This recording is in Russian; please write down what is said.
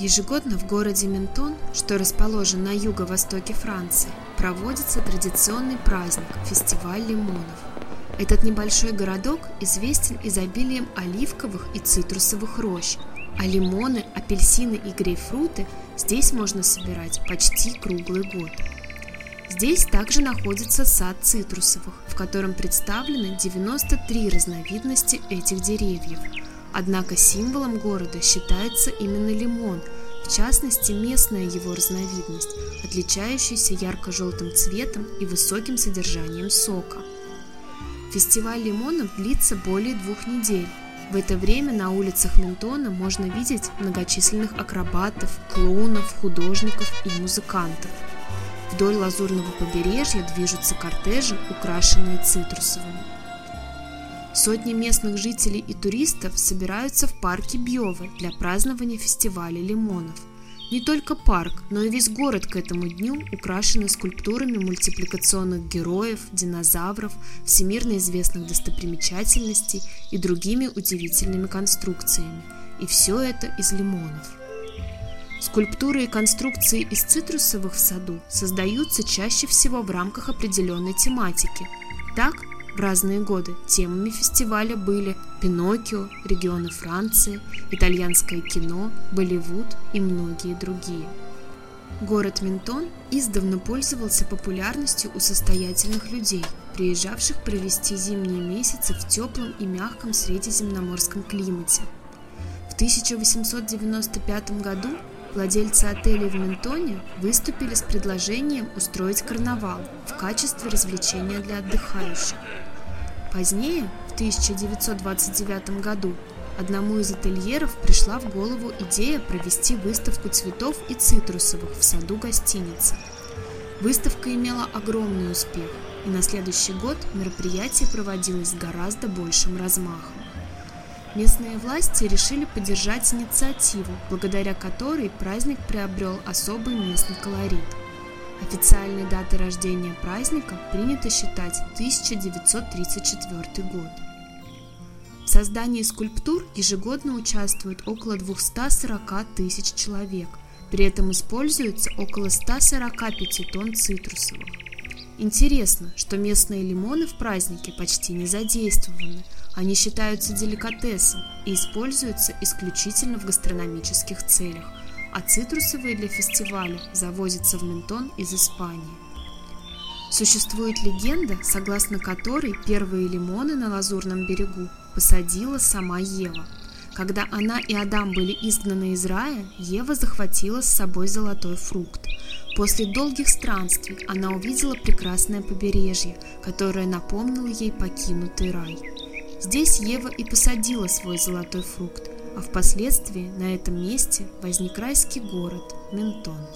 Ежегодно в городе Ментон, что расположен на юго-востоке Франции, проводится традиционный праздник – фестиваль лимонов. Этот небольшой городок известен изобилием оливковых и цитрусовых рощ, а лимоны, апельсины и грейпфруты здесь можно собирать почти круглый год. Здесь также находится сад цитрусовых, в котором представлены 93 разновидности этих деревьев – Однако символом города считается именно лимон, в частности местная его разновидность, отличающаяся ярко-желтым цветом и высоким содержанием сока. Фестиваль лимонов длится более двух недель. В это время на улицах Ментона можно видеть многочисленных акробатов, клоунов, художников и музыкантов. Вдоль лазурного побережья движутся кортежи, украшенные цитрусовыми. Сотни местных жителей и туристов собираются в парке Бьёвы для празднования фестиваля лимонов. Не только парк, но и весь город к этому дню украшены скульптурами мультипликационных героев, динозавров, всемирно известных достопримечательностей и другими удивительными конструкциями. И все это из лимонов. Скульптуры и конструкции из цитрусовых в саду создаются чаще всего в рамках определенной тематики. Так, разные годы темами фестиваля были Пиноккио, регионы Франции, итальянское кино, Болливуд и многие другие. Город Ментон издавна пользовался популярностью у состоятельных людей, приезжавших провести зимние месяцы в теплом и мягком средиземноморском климате. В 1895 году Владельцы отелей в Ментоне выступили с предложением устроить карнавал в качестве развлечения для отдыхающих. Позднее, в 1929 году, одному из ательеров пришла в голову идея провести выставку цветов и цитрусовых в саду гостиницы. Выставка имела огромный успех, и на следующий год мероприятие проводилось с гораздо большим размахом. Местные власти решили поддержать инициативу, благодаря которой праздник приобрел особый местный колорит – Официальной датой рождения праздника принято считать 1934 год. В создании скульптур ежегодно участвует около 240 тысяч человек, при этом используется около 145 тонн цитрусовых. Интересно, что местные лимоны в празднике почти не задействованы, они считаются деликатесом и используются исключительно в гастрономических целях – а цитрусовые для фестиваля завозятся в Ментон из Испании. Существует легенда, согласно которой первые лимоны на Лазурном берегу посадила сама Ева. Когда она и Адам были изгнаны из рая, Ева захватила с собой золотой фрукт. После долгих странствий она увидела прекрасное побережье, которое напомнило ей покинутый рай. Здесь Ева и посадила свой золотой фрукт, а впоследствии на этом месте возник райский город Ментон.